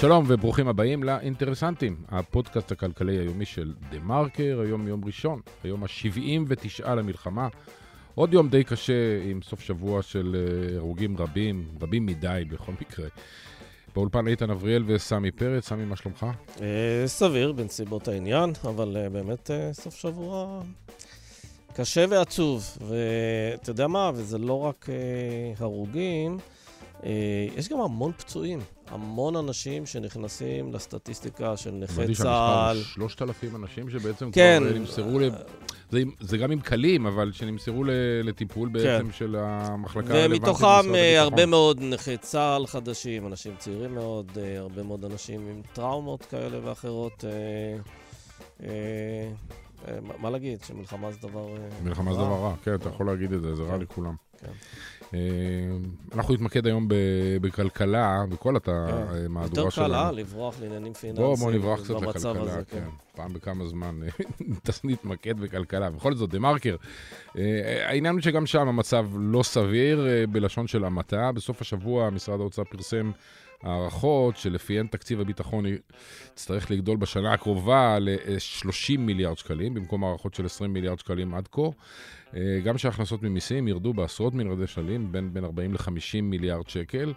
שלום וברוכים הבאים לאינטרסנטים, הפודקאסט הכלכלי היומי של דה מרקר, היום יום ראשון, היום ה-79 למלחמה. עוד יום די קשה עם סוף שבוע של אה, הרוגים רבים, רבים מדי בכל מקרה. באולפן איתן אבריאל וסמי פרץ, סמי, מה שלומך? אה, סביר בנסיבות העניין, אבל אה, באמת סוף שבוע קשה ועצוב. ואתה יודע מה, וזה לא רק הרוגים, יש גם המון פצועים. המון אנשים שנכנסים לסטטיסטיקה של נכי צה"ל. שלושת אלפים אנשים שבעצם כן. כבר נמסרו, ל... זה, זה גם עם קלים, אבל שנמסרו לטיפול בעצם כן. של המחלקה הרלוונטית. ומתוכם אה, הרבה מאוד נכי צה"ל חדשים, אנשים צעירים מאוד, אה, הרבה מאוד אנשים עם טראומות כאלה ואחרות. אה, מה להגיד, שמלחמה זה דבר רע. מלחמה זה דבר רע, כן, אתה יכול להגיד את זה, זה רע כן. לכולם. כן. אה, אנחנו נתמקד היום בכלכלה, בכל המהדורה שלנו. יותר קל, אה? לברוח לעניינים פיננסיים בואו נברח קצת לכלכלה, כן. כן. פעם בכמה זמן נתמקד בכלכלה. בכל זאת, דה מרקר. אה, העניין הוא שגם שם המצב לא סביר, בלשון של המעטה. בסוף השבוע משרד האוצר פרסם הערכות שלפיהן תקציב הביטחון יצטרך לגדול בשנה הקרובה ל-30 מיליארד שקלים, במקום הערכות של 20 מיליארד שקלים עד כה. אה, גם שההכנסות ממיסים ירדו בעשרות מיליארדי שקלים, בין, בין 40 ל-50 מיליארד שקל,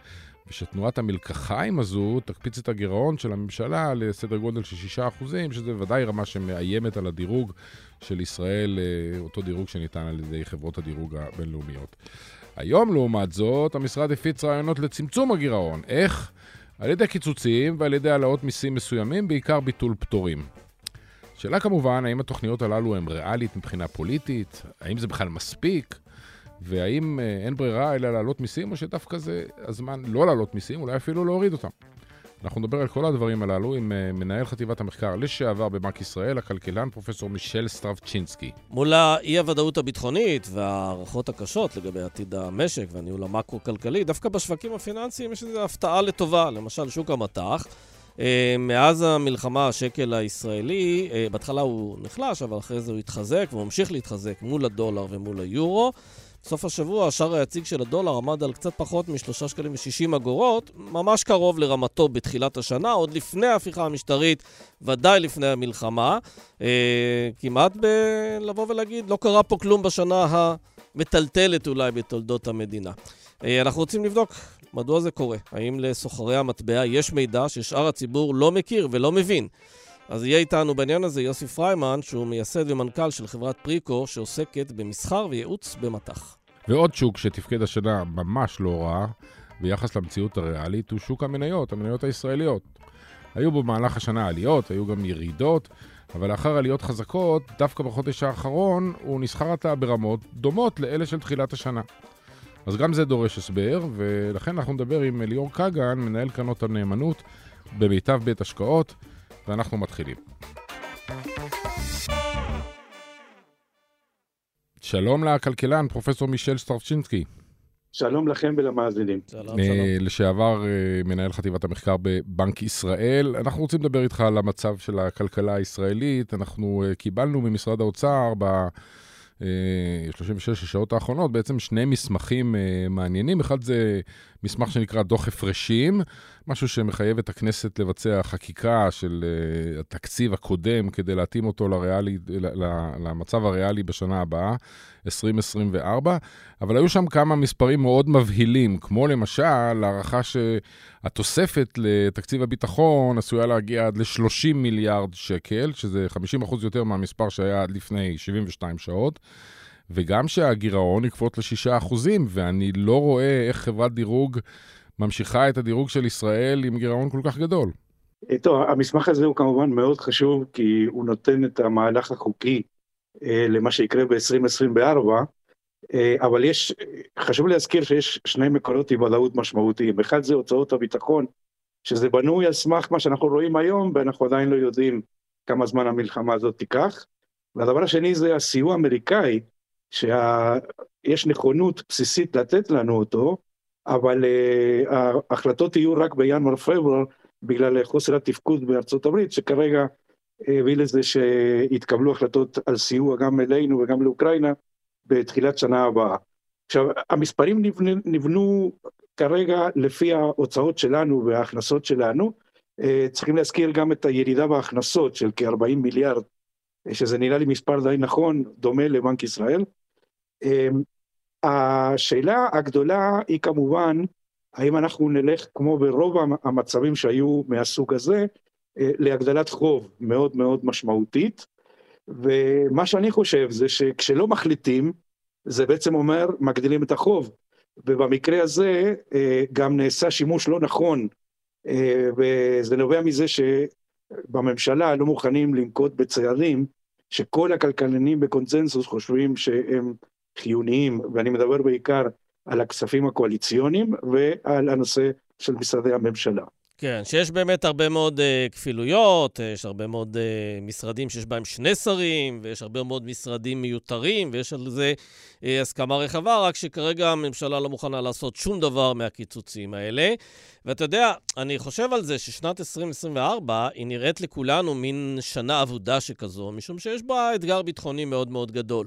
ושתנועת המלקחיים הזו תקפיץ את הגירעון של הממשלה לסדר גודל של 6 אחוזים, שזה ודאי רמה שמאיימת על הדירוג של ישראל, אה, אותו דירוג שניתן על ידי חברות הדירוג הבינלאומיות. היום, לעומת זאת, המשרד הפיץ רעיונות לצמצום הגירעון. איך? על ידי קיצוצים ועל ידי העלאות מיסים מסוימים, בעיקר ביטול פטורים. שאלה כמובן, האם התוכניות הללו הן ריאלית מבחינה פוליטית? האם זה בכלל מספיק? והאם אה, אין ברירה אלא להעלות מיסים, או שדווקא זה הזמן לא להעלות מיסים, אולי אפילו להוריד אותם? אנחנו נדבר על כל הדברים הללו עם uh, מנהל חטיבת המחקר לשעבר בבנק ישראל, הכלכלן פרופסור מישל סטרבצ'ינסקי. מול האי-הוודאות הביטחונית וההערכות הקשות לגבי עתיד המשק והניהול המקרו-כלכלי, דווקא בשווקים הפיננסיים יש איזו הפתעה לטובה, למשל שוק המטח. Uh, מאז המלחמה, השקל הישראלי, uh, בהתחלה הוא נחלש, אבל אחרי זה הוא התחזק, והוא ממשיך להתחזק מול הדולר ומול היורו. סוף השבוע השער היציג של הדולר עמד על קצת פחות מ-3 שקלים ו-60 אגורות, ממש קרוב לרמתו בתחילת השנה, עוד לפני ההפיכה המשטרית, ודאי לפני המלחמה. אה, כמעט ב... לבוא ולהגיד, לא קרה פה כלום בשנה המטלטלת אולי בתולדות המדינה. אה, אנחנו רוצים לבדוק מדוע זה קורה. האם לסוחרי המטבע יש מידע ששאר הציבור לא מכיר ולא מבין? אז יהיה איתנו בעניין הזה יוסי פריימן, שהוא מייסד ומנכ"ל של חברת פריקו, שעוסקת במסחר וייעוץ במטח. ועוד שוק שתפקד השנה ממש לא רע, ביחס למציאות הריאלית, הוא שוק המניות, המניות הישראליות. היו במהלך השנה עליות, היו גם ירידות, אבל לאחר עליות חזקות, דווקא בחודש האחרון, הוא נסחר עתה ברמות דומות לאלה של תחילת השנה. אז גם זה דורש הסבר, ולכן אנחנו נדבר עם ליאור כגן, מנהל קרנות הנאמנות במיטב בית השקעות. ואנחנו מתחילים. שלום לכלכלן, פרופסור מישל סטרפצ'ינסקי. שלום לכם ולמאזינים. שלום, שלום. לשעבר אה, מנהל חטיבת המחקר בבנק ישראל. אנחנו רוצים לדבר איתך על המצב של הכלכלה הישראלית. אנחנו אה, קיבלנו ממשרד האוצר ב... 36 אה, השעות האחרונות, בעצם שני מסמכים מעניינים. אחד זה מסמך שנקרא דוח הפרשים, משהו שמחייב את הכנסת לבצע חקיקה של uh, התקציב הקודם כדי להתאים אותו לריאלי, למצב הריאלי בשנה הבאה, 2024, אבל היו שם כמה מספרים מאוד מבהילים, כמו למשל הערכה שהתוספת לתקציב הביטחון עשויה להגיע עד ל-30 מיליארד שקל, שזה 50% יותר מהמספר שהיה עד לפני 72 שעות. וגם שהגירעון יקפוץ ל-6%, ואני לא רואה איך חברת דירוג ממשיכה את הדירוג של ישראל עם גירעון כל כך גדול. טוב, המסמך הזה הוא כמובן מאוד חשוב, כי הוא נותן את המהלך החוקי אה, למה שיקרה ב-2024, אה, אבל יש, חשוב להזכיר שיש שני מקורות אי ודאות משמעותיים. אחד זה הוצאות הביטחון, שזה בנוי על סמך מה שאנחנו רואים היום, ואנחנו עדיין לא יודעים כמה זמן המלחמה הזאת תיקח. והדבר השני זה הסיוע האמריקאי, שיש נכונות בסיסית לתת לנו אותו, אבל uh, ההחלטות יהיו רק בינואר-פברואר בגלל חוסר התפקוד בארצות הברית, שכרגע הביא לזה שיתקבלו החלטות על סיוע גם אלינו וגם לאוקראינה בתחילת שנה הבאה. עכשיו, המספרים נבנו, נבנו כרגע, לפי ההוצאות שלנו וההכנסות שלנו, צריכים להזכיר גם את הירידה בהכנסות של כ-40 מיליארד, שזה נראה לי מספר די נכון, דומה לבנק ישראל. השאלה הגדולה היא כמובן, האם אנחנו נלך כמו ברוב המצבים שהיו מהסוג הזה, להגדלת חוב מאוד מאוד משמעותית, ומה שאני חושב זה שכשלא מחליטים, זה בעצם אומר מגדילים את החוב, ובמקרה הזה גם נעשה שימוש לא נכון, וזה נובע מזה שבממשלה לא מוכנים לנקוט בצעדים שכל הכלכלנים בקונצנזוס חושבים שהם חיוניים, ואני מדבר בעיקר על הכספים הקואליציוניים ועל הנושא של משרדי הממשלה. כן, שיש באמת הרבה מאוד uh, כפילויות, יש הרבה מאוד uh, משרדים שיש בהם שני שרים, ויש הרבה מאוד משרדים מיותרים, ויש על זה uh, הסכמה רחבה, רק שכרגע הממשלה לא מוכנה לעשות שום דבר מהקיצוצים האלה. ואתה יודע, אני חושב על זה ששנת 2024 היא נראית לכולנו מין שנה אבודה שכזו, משום שיש בה אתגר ביטחוני מאוד מאוד גדול.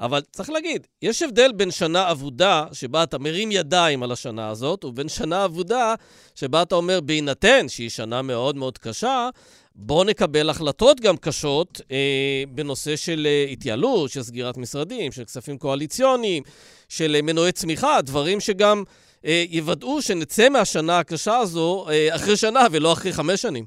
אבל צריך להגיד, יש הבדל בין שנה אבודה, שבה אתה מרים ידיים על השנה הזאת, ובין שנה אבודה, שבה אתה אומר, בהינתן שהיא שנה מאוד מאוד קשה, בואו נקבל החלטות גם קשות אה, בנושא של אה, התייעלות, של סגירת משרדים, של כספים קואליציוניים, של אה, מנועי צמיחה, דברים שגם אה, יוודאו שנצא מהשנה הקשה הזו אה, אחרי שנה ולא אחרי חמש שנים.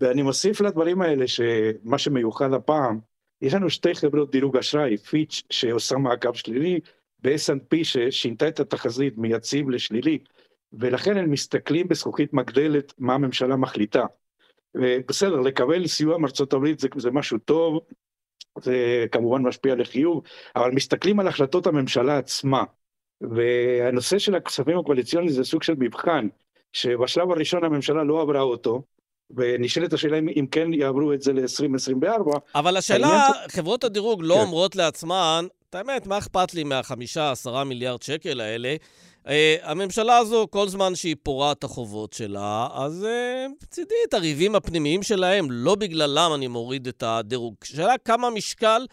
ואני מוסיף לדברים האלה שמה שמיוחד הפעם, יש לנו שתי חברות דירוג אשראי, פיץ' שעושה מעקב שלילי, ב-S&P ששינתה את התחזית מיציב לשלילי, ולכן הם מסתכלים בזכוכית מגדלת מה הממשלה מחליטה. בסדר, לקבל סיוע מארצות הברית זה, זה משהו טוב, זה כמובן משפיע לחיוב, אבל מסתכלים על החלטות הממשלה עצמה. והנושא של הכספים הקואליציוניים זה סוג של מבחן, שבשלב הראשון הממשלה לא עברה אותו, ונשאלת השאלה אם, אם כן יעברו את זה ל-2024. אבל השאלה, זה... חברות הדירוג לא כן. אומרות לעצמן, את האמת, מה אכפת לי מהחמישה, עשרה מיליארד שקל האלה? Uh, הממשלה הזו, כל זמן שהיא פורה את החובות שלה, אז uh, מצידי את הריבים הפנימיים שלהם, לא בגללם אני מוריד את הדירוג. שאלה כמה משקל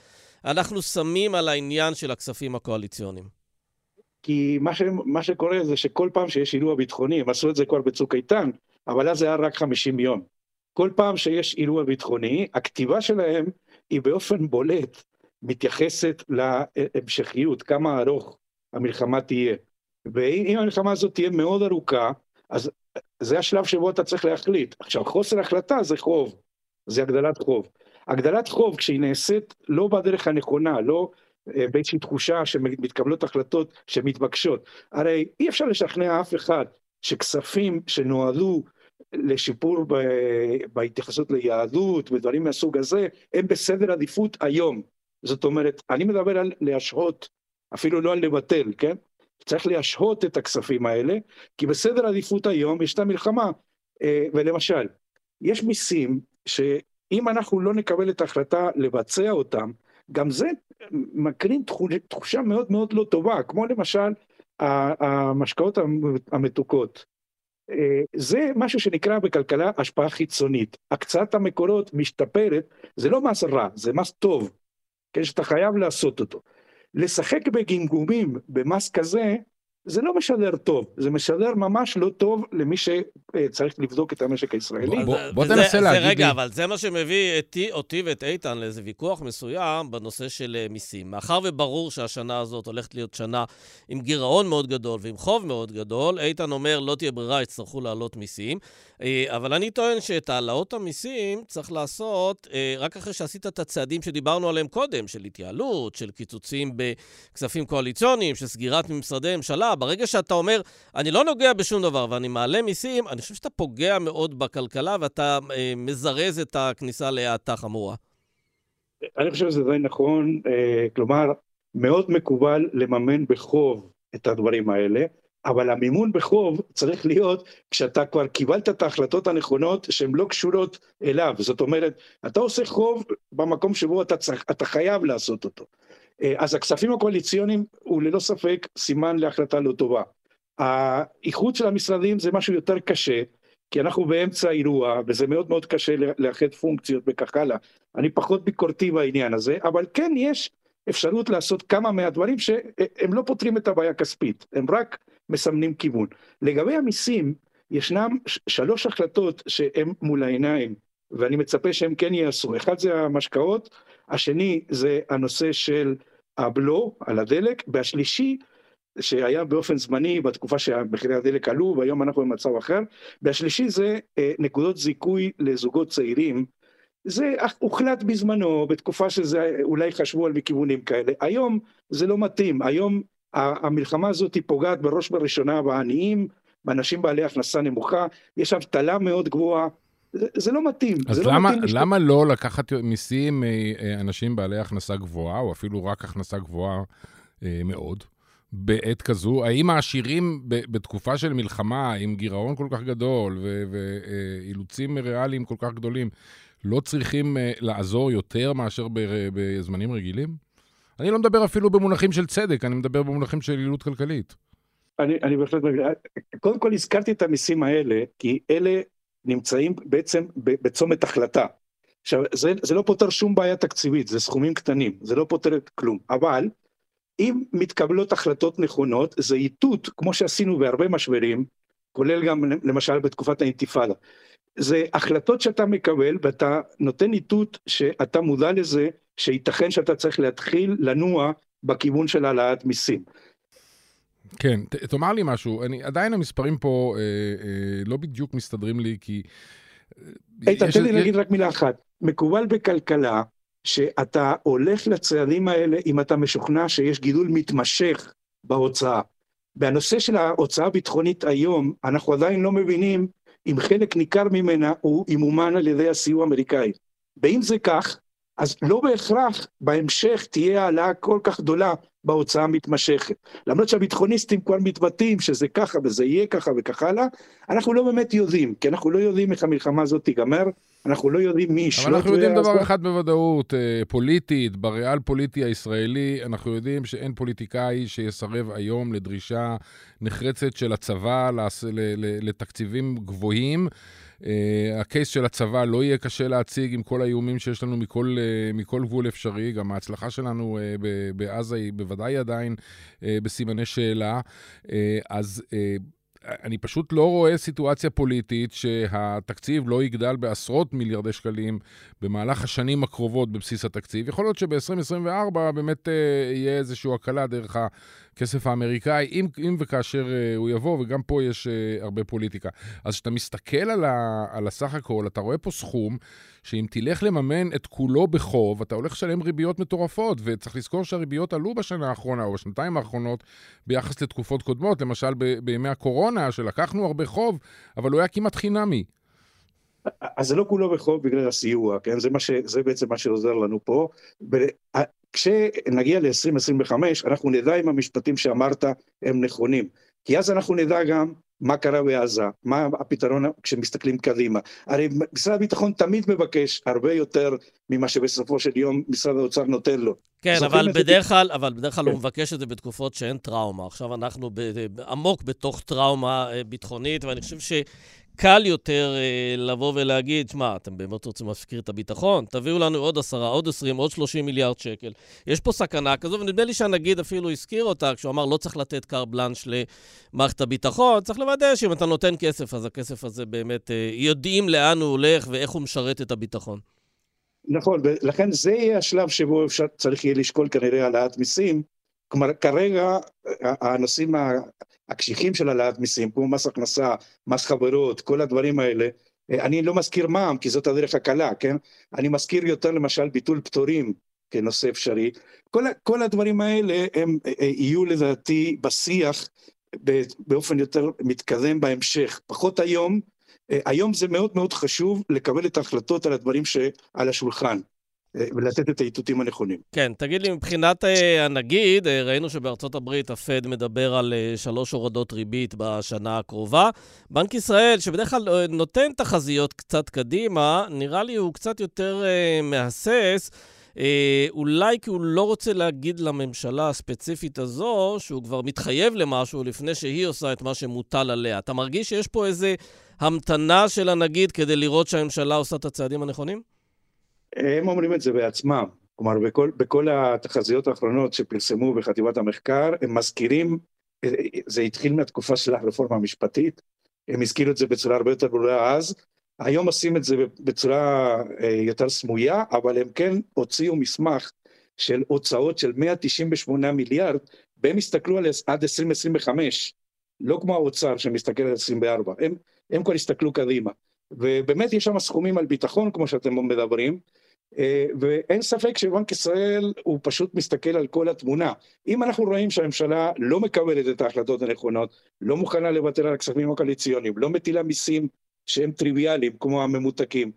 אנחנו שמים על העניין של הכספים הקואליציוניים. כי מה, ש, מה שקורה זה שכל פעם שיש אירוע ביטחוני, הם עשו את זה כבר בצוק איתן, אבל אז זה היה רק 50 יום. כל פעם שיש אירוע ביטחוני, הכתיבה שלהם היא באופן בולט מתייחסת להמשכיות, כמה ארוך המלחמה תהיה. ואם המלחמה הזאת תהיה מאוד ארוכה, אז זה השלב שבו אתה צריך להחליט. עכשיו, חוסר החלטה זה חוב, זה הגדלת חוב. הגדלת חוב, כשהיא נעשית לא בדרך הנכונה, לא אה, באיזושהי תחושה שמתקבלות החלטות שמתבקשות. הרי אי אפשר לשכנע אף אחד שכספים שנועדו לשיפור ב... בהתייחסות ליהדות ודברים מהסוג הזה, הם בסדר עדיפות היום. זאת אומרת, אני מדבר על להשהות, אפילו לא על לבטל, כן? צריך להשהות את הכספים האלה, כי בסדר עדיפות היום יש את המלחמה. אה, ולמשל, יש מיסים שאם אנחנו לא נקבל את ההחלטה לבצע אותם, גם זה מקרין תחושה מאוד מאוד לא טובה, כמו למשל המשקאות המתוקות. אה, זה משהו שנקרא בכלכלה השפעה חיצונית. הקצאת המקורות משתפרת, זה לא מס רע, זה מס טוב, כן, שאתה חייב לעשות אותו. לשחק בגמגומים במס כזה, זה לא משדר טוב, זה משדר ממש לא טוב למי שצריך לבדוק את המשק הישראלי. בוא, בוא תנסה להגיד לי... רגע, אבל זה מה שמביא אותי, אותי ואת איתן לאיזה ויכוח מסוים בנושא של אה, מיסים. מאחר וברור שהשנה הזאת הולכת להיות שנה עם גירעון מאוד גדול ועם חוב מאוד גדול, איתן אומר, לא תהיה ברירה, יצטרכו להעלות מיסים. אה, אבל אני טוען שאת העלאות המיסים צריך לעשות אה, רק אחרי שעשית את הצעדים שדיברנו עליהם קודם, של התייעלות, של קיצוצים בכספים קואליציוניים, של סגירת משרדי ממשלה. ברגע שאתה אומר, אני לא נוגע בשום דבר ואני מעלה מיסים, אני חושב שאתה פוגע מאוד בכלכלה ואתה אה, מזרז את הכניסה להאטה חמורה. אני חושב שזה די נכון, כלומר, מאוד מקובל לממן בחוב את הדברים האלה. אבל המימון בחוב צריך להיות כשאתה כבר קיבלת את ההחלטות הנכונות שהן לא קשורות אליו, זאת אומרת, אתה עושה חוב במקום שבו אתה, צריך, אתה חייב לעשות אותו. אה, אז הכספים הקואליציוניים הוא ללא ספק סימן להחלטה לא טובה. האיחוד של המשרדים זה משהו יותר קשה, כי אנחנו באמצע אירוע, וזה מאוד מאוד קשה לאחד פונקציות וכך הלאה. אני פחות ביקורתי בעניין הזה, אבל כן יש אפשרות לעשות כמה מהדברים שהם לא פותרים את הבעיה הכספית, הם רק מסמנים כיוון. לגבי המיסים, ישנם שלוש החלטות שהן מול העיניים, ואני מצפה שהן כן ייעשו. אחד זה המשקאות, השני זה הנושא של הבלו על הדלק, והשלישי שהיה באופן זמני בתקופה שמחירי הדלק עלו והיום אנחנו במצב אחר, והשלישי זה אה, נקודות זיכוי לזוגות צעירים, זה הוחלט בזמנו בתקופה שזה אולי חשבו על מכיוונים כאלה, היום זה לא מתאים, היום המלחמה הזאת פוגעת בראש ובראשונה בעניים, באנשים בעלי הכנסה נמוכה, יש אבטלה מאוד גבוהה, זה, זה לא מתאים. אז זה למה, לא מתאים למה לא לקחת מיסים מאנשים בעלי הכנסה גבוהה, או אפילו רק הכנסה גבוהה אה, מאוד? בעת כזו? האם העשירים בתקופה של מלחמה, עם גירעון כל כך גדול ואילוצים ריאליים כל כך גדולים, לא צריכים אה, לעזור יותר מאשר בזמנים רגילים? אני לא מדבר אפילו במונחים של צדק, אני מדבר במונחים של יעילות כלכלית. אני, אני בהחלט מבין. קודם כל הזכרתי את המיסים האלה, כי אלה נמצאים בעצם בצומת החלטה. עכשיו, זה, זה לא פותר שום בעיה תקציבית, זה סכומים קטנים, זה לא פותר כלום, אבל אם מתקבלות החלטות נכונות, זה איתות, כמו שעשינו בהרבה משברים, כולל גם למשל בתקופת האינתיפאדה. זה החלטות שאתה מקבל ואתה נותן איתות שאתה מודע לזה שייתכן שאתה צריך להתחיל לנוע בכיוון של העלאת מיסים. כן, ת, תאמר לי משהו, אני, עדיין המספרים פה אה, אה, לא בדיוק מסתדרים לי כי... איתן, תן לי להגיד רק מילה אחת. מקובל בכלכלה שאתה הולך לצעדים האלה אם אתה משוכנע שיש גידול מתמשך בהוצאה. בנושא של ההוצאה הביטחונית היום, אנחנו עדיין לא מבינים אם חלק ניכר ממנה הוא ימומן על ידי הסיוע האמריקאי. ואם זה כך, אז לא בהכרח בהמשך תהיה העלאה כל כך גדולה בהוצאה המתמשכת. למרות שהביטחוניסטים כבר מתבטאים שזה ככה וזה יהיה ככה וכך הלאה, אנחנו לא באמת יודעים, כי אנחנו לא יודעים איך המלחמה הזאת תיגמר, אנחנו לא יודעים מי ישלוט. אבל אנחנו יודעים דבר אחד בוודאות, אה, פוליטית, בריאל פוליטי הישראלי, אנחנו יודעים שאין פוליטיקאי שיסרב היום לדרישה נחרצת של הצבא לתקציבים גבוהים. Uh, הקייס של הצבא לא יהיה קשה להציג עם כל האיומים שיש לנו מכל, uh, מכל גבול אפשרי. גם ההצלחה שלנו uh, בעזה היא בוודאי עדיין בסימני שאלה. אז... אני פשוט לא רואה סיטואציה פוליטית שהתקציב לא יגדל בעשרות מיליארדי שקלים במהלך השנים הקרובות בבסיס התקציב. יכול להיות שב-2024 באמת אה, יהיה איזושהי הקלה דרך הכסף האמריקאי, אם, אם וכאשר אה, הוא יבוא, וגם פה יש אה, הרבה פוליטיקה. אז כשאתה מסתכל על, ה, על הסך הכל, אתה רואה פה סכום שאם תלך לממן את כולו בחוב, אתה הולך לשלם ריביות מטורפות, וצריך לזכור שהריביות עלו בשנה האחרונה, או בשנתיים האחרונות, ביחס לתקופות קודמות, למשל ב- בימי הקורונה, שלקחנו הרבה חוב, אבל הוא היה כמעט חינמי. אז זה לא כולו בחוב בגלל הסיוע, כן? זה, ש... זה בעצם מה שעוזר לנו פה. כשנגיע ל-2025, אנחנו נדע אם המשפטים שאמרת הם נכונים. כי אז אנחנו נדע גם מה קרה בעזה, מה הפתרון כשמסתכלים קדימה. הרי משרד הביטחון תמיד מבקש הרבה יותר ממה שבסופו של יום משרד האוצר נותן לו. כן, אבל בדרך כלל, אבל בדרך כלל כן. הוא מבקש את זה בתקופות שאין טראומה. עכשיו אנחנו עמוק בתוך טראומה אה, ביטחונית, ואני חושב ש... קל יותר אה, לבוא ולהגיד, שמע, אתם באמת רוצים להפקיר את הביטחון? תביאו לנו עוד עשרה, עוד עשרים, עוד שלושים מיליארד שקל. יש פה סכנה כזו, ונדמה לי שהנגיד אפילו הזכיר אותה, כשהוא אמר, לא צריך לתת קר בלאנש למערכת הביטחון, צריך לוודא שאם אתה נותן כסף, אז הכסף הזה באמת, אה, יודעים לאן הוא הולך ואיך הוא משרת את הביטחון. נכון, ולכן זה יהיה השלב שבו אפשר, צריך יהיה לשקול כנראה העלאת מיסים. כלומר, כרגע הנושאים הקשיחים של העלאת מיסים, כמו מס הכנסה, מס חברות, כל הדברים האלה, אני לא מזכיר מע"מ, כי זאת הדרך הקלה, כן? אני מזכיר יותר למשל ביטול פטורים כנושא אפשרי. כל, כל הדברים האלה הם יהיו לדעתי בשיח באופן יותר מתקדם בהמשך. פחות היום, היום זה מאוד מאוד חשוב לקבל את ההחלטות על הדברים שעל השולחן. ולתת את האיתותים הנכונים. כן, תגיד לי, מבחינת uh, הנגיד, uh, ראינו שבארצות הברית הפד מדבר על שלוש הורדות ריבית בשנה הקרובה. בנק ישראל, שבדרך כלל נותן תחזיות קצת קדימה, נראה לי הוא קצת יותר מהסס. אולי כי הוא לא רוצה להגיד לממשלה הספציפית הזו שהוא כבר מתחייב למשהו לפני שהיא עושה את מה שמוטל עליה. אתה מרגיש שיש פה איזו המתנה של הנגיד כדי לראות שהממשלה עושה את הצעדים הנכונים? הם אומרים את זה בעצמם. כלומר, בכל, בכל התחזיות האחרונות שפרסמו בחטיבת המחקר, הם מזכירים זה התחיל מהתקופה של הרפורמה המשפטית, הם הזכירו את זה בצורה הרבה יותר ברורה אז, היום עושים את זה בצורה יותר סמויה, אבל הם כן הוציאו מסמך של הוצאות של 198 מיליארד, והם הסתכלו על עד 2025, לא כמו האוצר שמסתכל על 24, הם, הם כבר הסתכלו קדימה. ובאמת יש שם סכומים על ביטחון, כמו שאתם מדברים, אה, ואין ספק שבנק ישראל הוא פשוט מסתכל על כל התמונה. אם אנחנו רואים שהממשלה לא מקבלת את ההחלטות הנכונות, לא מוכנה לוותר על הכספים הקואליציוניים, לא מטילה מיסים שהם טריוויאליים כמו הממותקים,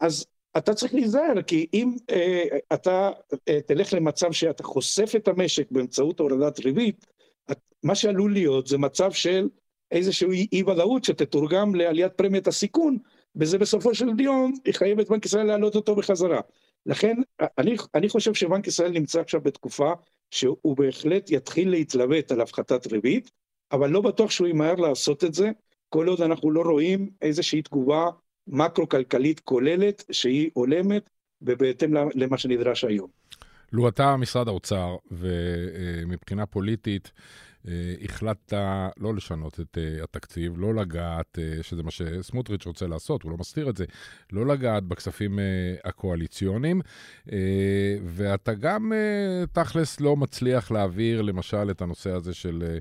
אז אתה צריך להיזהר, כי אם אה, אתה אה, תלך למצב שאתה חושף את המשק באמצעות הורדת ריבית, את, מה שעלול להיות זה מצב של איזושהי אי ודאות שתתורגם לעליית פרמיית הסיכון, וזה בסופו של יום יחייב את בנק ישראל להעלות אותו בחזרה. לכן אני, אני חושב שבנק ישראל נמצא עכשיו בתקופה שהוא בהחלט יתחיל להתלבט על הפחתת ריבית, אבל לא בטוח שהוא ימהר לעשות את זה, כל עוד אנחנו לא רואים איזושהי תגובה מקרו-כלכלית כוללת שהיא הולמת ובהתאם למה שנדרש היום. לו אתה משרד האוצר, ומבחינה פוליטית, החלטת לא לשנות את uh, התקציב, לא לגעת, uh, שזה מה שסמוטריץ' רוצה לעשות, הוא לא מסתיר את זה, לא לגעת בכספים הקואליציוניים, ואתה גם תכלס לא מצליח להעביר למשל את הנושא הזה של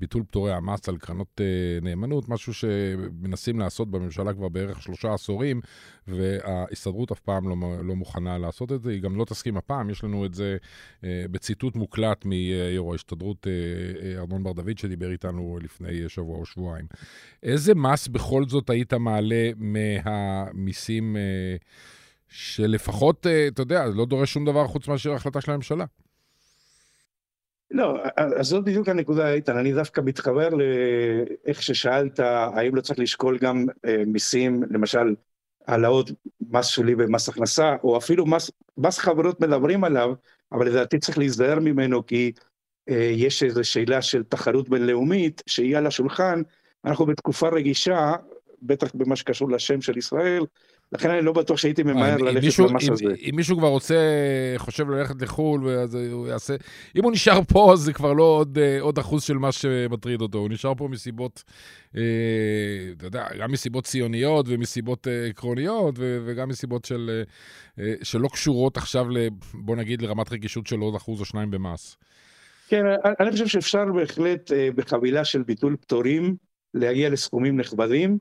ביטול פטורי המס על קרנות נאמנות, משהו שמנסים לעשות בממשלה כבר בערך שלושה עשורים, וההסתדרות אף פעם לא, לא מוכנה לעשות את זה, היא גם לא תסכים הפעם, יש לנו את זה בציטוט מוקלט מיו"ר ההסתדרות ארנון בר דוד, שדיבר איתנו לפני שבוע או שבועיים. איזה מס בכל זאת היית מעלה מהמיסים uh, שלפחות, uh, אתה יודע, לא דורש שום דבר חוץ מאשר החלטה של הממשלה? לא, אז זאת בדיוק הנקודה, איתן. אני דווקא מתחבר לאיך ששאלת, האם לא צריך לשקול גם אה, מיסים, למשל, העלאות מס שולי ומס הכנסה, או אפילו מס, מס חברות מדברים עליו, אבל לדעתי צריך להזדהר ממנו, כי אה, יש איזו שאלה של תחרות בינלאומית שהיא על השולחן. אנחנו בתקופה רגישה, בטח במה שקשור לשם של ישראל, לכן אני לא בטוח שהייתי ממהר ללכת למס הזה. אם מישהו כבר רוצה, חושב ללכת לחו"ל, אז הוא יעשה... אם הוא נשאר פה, אז זה כבר לא עוד, אה, עוד אחוז של מה שמטריד אותו. הוא נשאר פה מסיבות, אה, אתה יודע, גם מסיבות ציוניות ומסיבות אה, עקרוניות, וגם מסיבות של, אה, שלא קשורות עכשיו, ל, בוא נגיד, לרמת רגישות של עוד אחוז או שניים במס. כן, אני חושב שאפשר בהחלט אה, בחבילה של ביטול פטורים להגיע לסכומים נכבדים.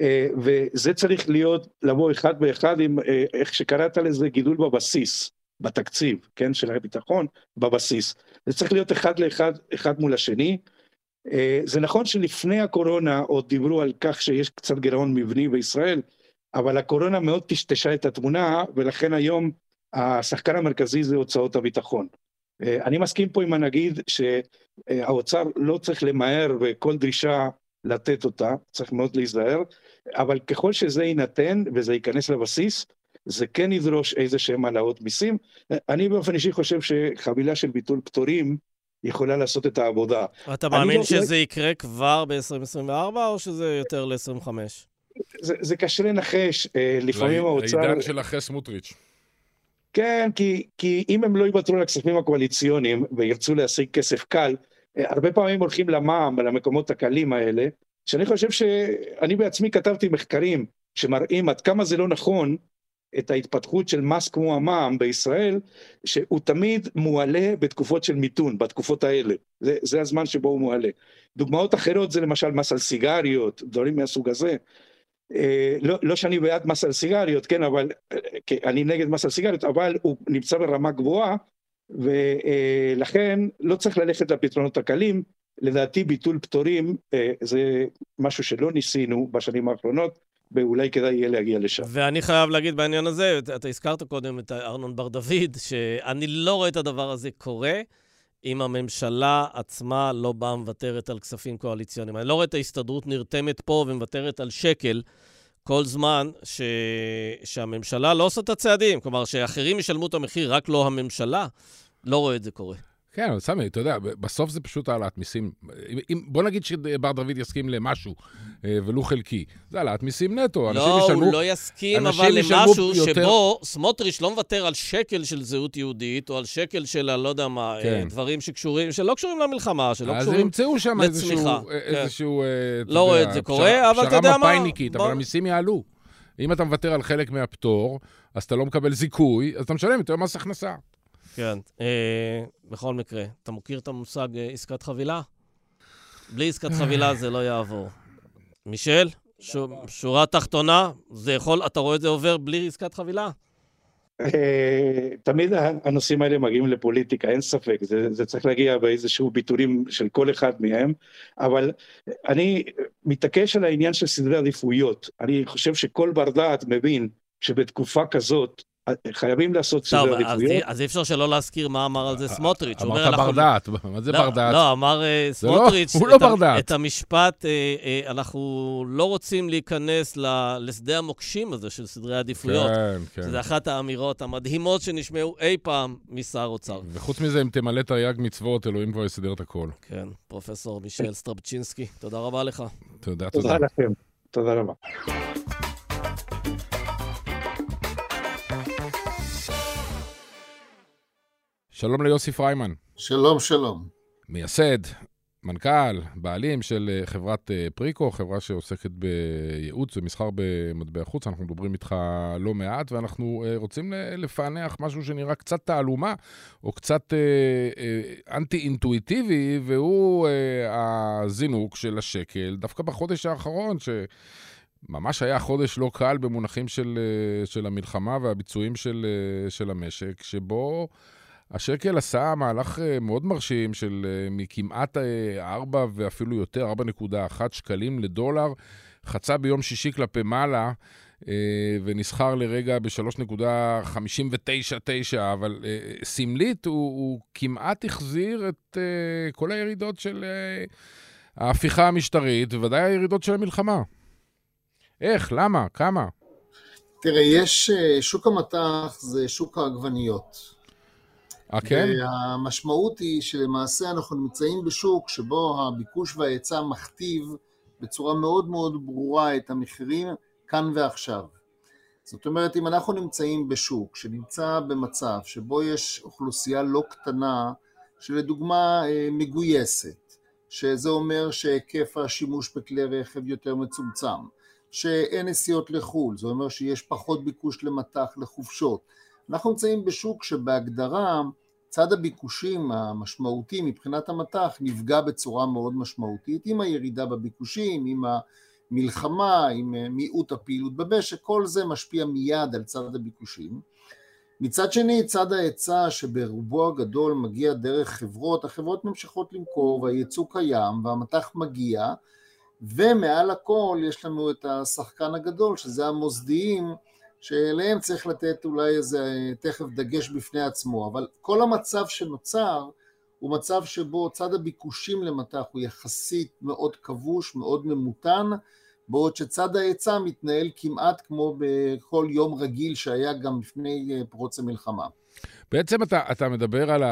אה, וזה צריך להיות, לבוא אחד באחד עם אה, איך שקראת לזה גידול בבסיס, בתקציב, כן, של הביטחון, בבסיס. זה צריך להיות אחד לאחד, אחד מול השני. זה נכון שלפני הקורונה עוד דיברו על כך שיש קצת גירעון מבני בישראל, אבל הקורונה מאוד טשטשה את התמונה, ולכן היום השחקן המרכזי זה הוצאות הביטחון. אני מסכים פה עם הנגיד שהאוצר לא צריך למהר וכל דרישה לתת אותה, צריך מאוד להיזהר, אבל ככל שזה יינתן וזה ייכנס לבסיס, זה כן ידרוש איזה שהם העלאות מיסים. אני באופן אישי חושב שחבילה של ביטול פטורים יכולה לעשות את העבודה. אתה מאמין לא... שזה יקרה כבר ב-2024 או שזה יותר ל-25? זה, זה קשה לנחש, אה, לפעמים האוצר... לעידן של אחרי סמוטריץ'. כן, כי, כי אם הם לא יוותרו על הכספים הקואליציוניים וירצו להשיג כסף קל, הרבה פעמים הולכים למע"מ, למקומות הקלים האלה, שאני חושב שאני בעצמי כתבתי מחקרים שמראים עד כמה זה לא נכון את ההתפתחות של מס כמו המע"מ בישראל, שהוא תמיד מועלה בתקופות של מיתון, בתקופות האלה. זה, זה הזמן שבו הוא מועלה. דוגמאות אחרות זה למשל מס על סיגריות, דברים מהסוג הזה. אה, לא, לא שאני בעד מס על סיגריות, כן, אבל, אה, אני נגד מס על סיגריות, אבל הוא נמצא ברמה גבוהה, ולכן לא צריך ללכת לפתרונות הקלים. לדעתי ביטול פטורים אה, זה משהו שלא ניסינו בשנים האחרונות, ואולי כדאי יהיה להגיע לשם. ואני חייב להגיד בעניין הזה, אתה הזכרת קודם את ארנון בר דוד, שאני לא רואה את הדבר הזה קורה. אם הממשלה עצמה לא באה מוותרת על כספים קואליציוניים. אני לא רואה את ההסתדרות נרתמת פה ומוותרת על שקל כל זמן ש... שהממשלה לא עושה את הצעדים. כלומר, שאחרים ישלמו את המחיר, רק לא הממשלה. לא רואה את זה קורה. כן, אבל סמי, אתה יודע, בסוף זה פשוט העלאת מיסים. אם, בוא נגיד שבר דוד יסכים למשהו, אה, ולו חלקי. זה העלאת מיסים נטו. לא, ישלמו, הוא לא יסכים, אבל למשהו יותר... שבו סמוטריץ' לא מוותר על שקל של זהות יהודית, או על שקל של, אני לא יודע מה, אה, כן. דברים שקשורים, שלא קשורים למלחמה, שלא קשורים לצמיחה. אז ימצאו שם איזשהו... אה, כן. איזשהו לא רואה את זה קורה, אבל אתה יודע מה... פשרה מפאיניקית, אבל המיסים יעלו. אם אתה מוותר על חלק מהפטור, אז אתה לא מקבל זיכוי, אז אתה משלם יותר מס הכנסה. כן. אה, בכל מקרה, אתה מכיר את המושג אה, עסקת חבילה? בלי עסקת חבילה זה לא יעבור. מישל. שורה תחתונה, זה יכול, אתה רואה את זה עובר בלי עסקת חבילה? אה, תמיד הנושאים האלה מגיעים לפוליטיקה, אין ספק, זה, זה צריך להגיע באיזשהו ביטולים של כל אחד מהם, אבל אני מתעקש על העניין של סדרי עדיפויות. אני חושב שכל בר דעת מבין שבתקופה כזאת חייבים לעשות סדר עדיפויות. אז אי אפשר שלא להזכיר מה אמר על זה סמוטריץ'. אמרת בר דעת, מה זה לא, בר דעת? לא, אמר אה, לא- סמוטריץ' לא את המשפט, אה, אה, אנחנו לא רוצים להיכנס לשדה המוקשים הזה של סדרי עדיפויות. כן, כן. שזו אחת האמירות המדהימות שנשמעו אי פעם משר אוצר. וחוץ מזה, אם תמלא תרי"ג מצוות, אלוהים כבר יסדר את הכל. כן, פרופסור מישל סטרבצ'ינסקי, תודה רבה לך. תודה, תודה. תודה לכם. תודה רבה. שלום ליוסי פריימן. שלום, שלום. מייסד, מנכ"ל, בעלים של אה, חברת אה, פריקו, חברה שעוסקת בייעוץ ומסחר במטבע חוץ. אנחנו מדברים איתך לא מעט, ואנחנו אה, רוצים לפענח משהו שנראה קצת תעלומה, או קצת אנטי-אינטואיטיבי, והוא הזינוק של השקל, דווקא בחודש האחרון, ש... ממש היה חודש לא קל במונחים של, של המלחמה והביצועים של, של המשק, שבו השקל עשה מהלך אה, מאוד מרשים של אה, מכמעט 4 אה, ואפילו יותר, 4.1 שקלים לדולר, חצה ביום שישי כלפי מעלה. ונסחר לרגע ב-3.599, אבל סמלית הוא, הוא כמעט החזיר את כל הירידות של ההפיכה המשטרית, ובוודאי הירידות של המלחמה. איך? למה? כמה? תראה, יש, שוק המטח זה שוק העגבניות. אה, כן? והמשמעות היא שלמעשה אנחנו נמצאים בשוק שבו הביקוש וההיצע מכתיב בצורה מאוד מאוד ברורה את המחירים כאן ועכשיו. זאת אומרת, אם אנחנו נמצאים בשוק שנמצא במצב שבו יש אוכלוסייה לא קטנה, שלדוגמה אה, מגויסת, שזה אומר שהיקף השימוש בכלי רכב יותר מצומצם, שאין נסיעות לחו"ל, זה אומר שיש פחות ביקוש למטח, לחופשות. אנחנו נמצאים בשוק שבהגדרה צד הביקושים המשמעותי מבחינת המטח נפגע בצורה מאוד משמעותית עם הירידה בביקושים, עם המלחמה, עם מיעוט הפעילות במשק, כל זה משפיע מיד על צד הביקושים. מצד שני, צד ההיצע שברובו הגדול מגיע דרך חברות, החברות ממשיכות למכור והייצוא קיים והמטח מגיע ומעל הכל יש לנו את השחקן הגדול שזה המוסדיים שאליהם צריך לתת אולי איזה תכף דגש בפני עצמו, אבל כל המצב שנוצר הוא מצב שבו צד הביקושים למטח הוא יחסית מאוד כבוש, מאוד ממותן, בעוד שצד ההיצע מתנהל כמעט כמו בכל יום רגיל שהיה גם לפני פרוץ המלחמה. בעצם אתה, אתה מדבר על.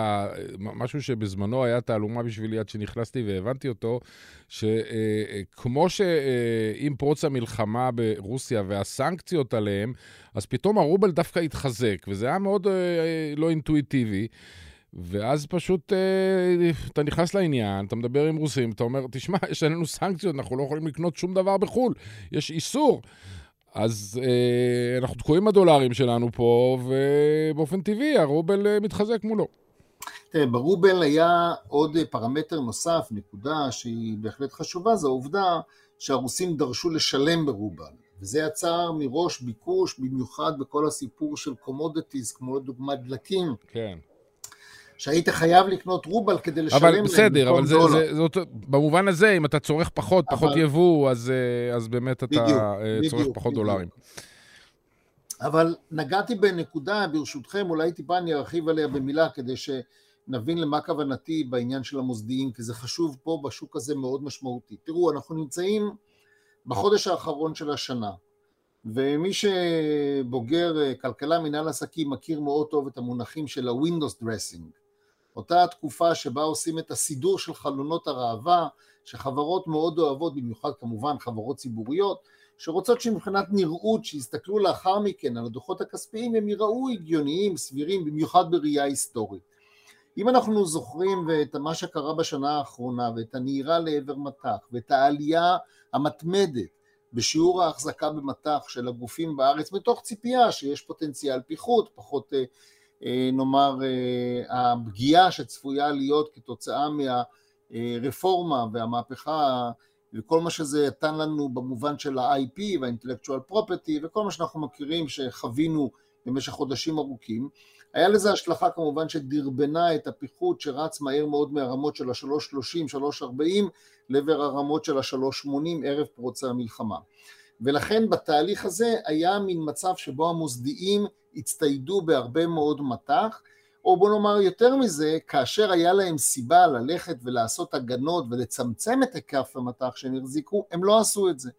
משהו שבזמנו היה תעלומה בשבילי עד שנכנסתי והבנתי אותו, שכמו אה, שעם פרוץ המלחמה ברוסיה והסנקציות עליהם, אז פתאום הרובל דווקא התחזק, וזה היה מאוד אה, לא אינטואיטיבי. ואז פשוט אה, אתה נכנס לעניין, אתה מדבר עם רוסים, אתה אומר, תשמע, יש עלינו סנקציות, אנחנו לא יכולים לקנות שום דבר בחו"ל, יש איסור. אז אה, אנחנו תקועים בדולרים שלנו פה, ובאופן טבעי הרובל אה, מתחזק מולו. תראה, ברובל היה עוד פרמטר נוסף, נקודה שהיא בהחלט חשובה, זו העובדה שהרוסים דרשו לשלם ברובל. וזה יצר מראש ביקוש, במיוחד בכל הסיפור של commodities, כמו לדוגמה דלקים. כן. שהיית חייב לקנות רובל כדי לשלם להם. אבל בסדר, אבל זה, זה, זה, זה, במובן הזה, אם אתה צורך פחות, אבל... פחות יבוא, אז, אה, אז באמת אתה בדיוק, אה, צורך בדיוק, פחות בדיוק. דולרים. אבל נגעתי בנקודה, ברשותכם, אולי טיפה אני ארחיב עליה במילה, כדי שנבין למה כוונתי בעניין של המוסדיים, כי זה חשוב פה בשוק הזה מאוד משמעותי. תראו, אנחנו נמצאים בחודש האחרון של השנה, ומי שבוגר אה, כלכלה מנהל עסקים מכיר מאוד טוב את המונחים של ה-Windows Dressing. אותה התקופה שבה עושים את הסידור של חלונות הראווה, שחברות מאוד אוהבות, במיוחד כמובן חברות ציבוריות, שרוצות שמבחינת נראות, שיסתכלו לאחר מכן על הדוחות הכספיים, הם יראו הגיוניים, סבירים, במיוחד בראייה היסטורית. אם אנחנו זוכרים את מה שקרה בשנה האחרונה, ואת הנהירה לעבר מטח, ואת העלייה המתמדת בשיעור ההחזקה במטח של הגופים בארץ, מתוך ציפייה שיש פוטנציאל פיחות, פחות אה, נאמר אה, הפגיעה שצפויה להיות כתוצאה מהרפורמה והמהפכה וכל מה שזה נתן לנו במובן של ה-IP וה-intellectual property וכל מה שאנחנו מכירים שחווינו במשך חודשים ארוכים. היה לזה השלכה כמובן שדרבנה את הפיחות שרץ מהר מאוד מהרמות של ה-330, 340 לעבר הרמות של ה-380 ערב פרוץ המלחמה. ולכן בתהליך הזה היה מין מצב שבו המוסדיים הצטיידו בהרבה מאוד מטח, או בוא נאמר יותר מזה, כאשר היה להם סיבה ללכת ולעשות הגנות ולצמצם את היקף המטח שהם החזיקו, הם לא עשו את זה.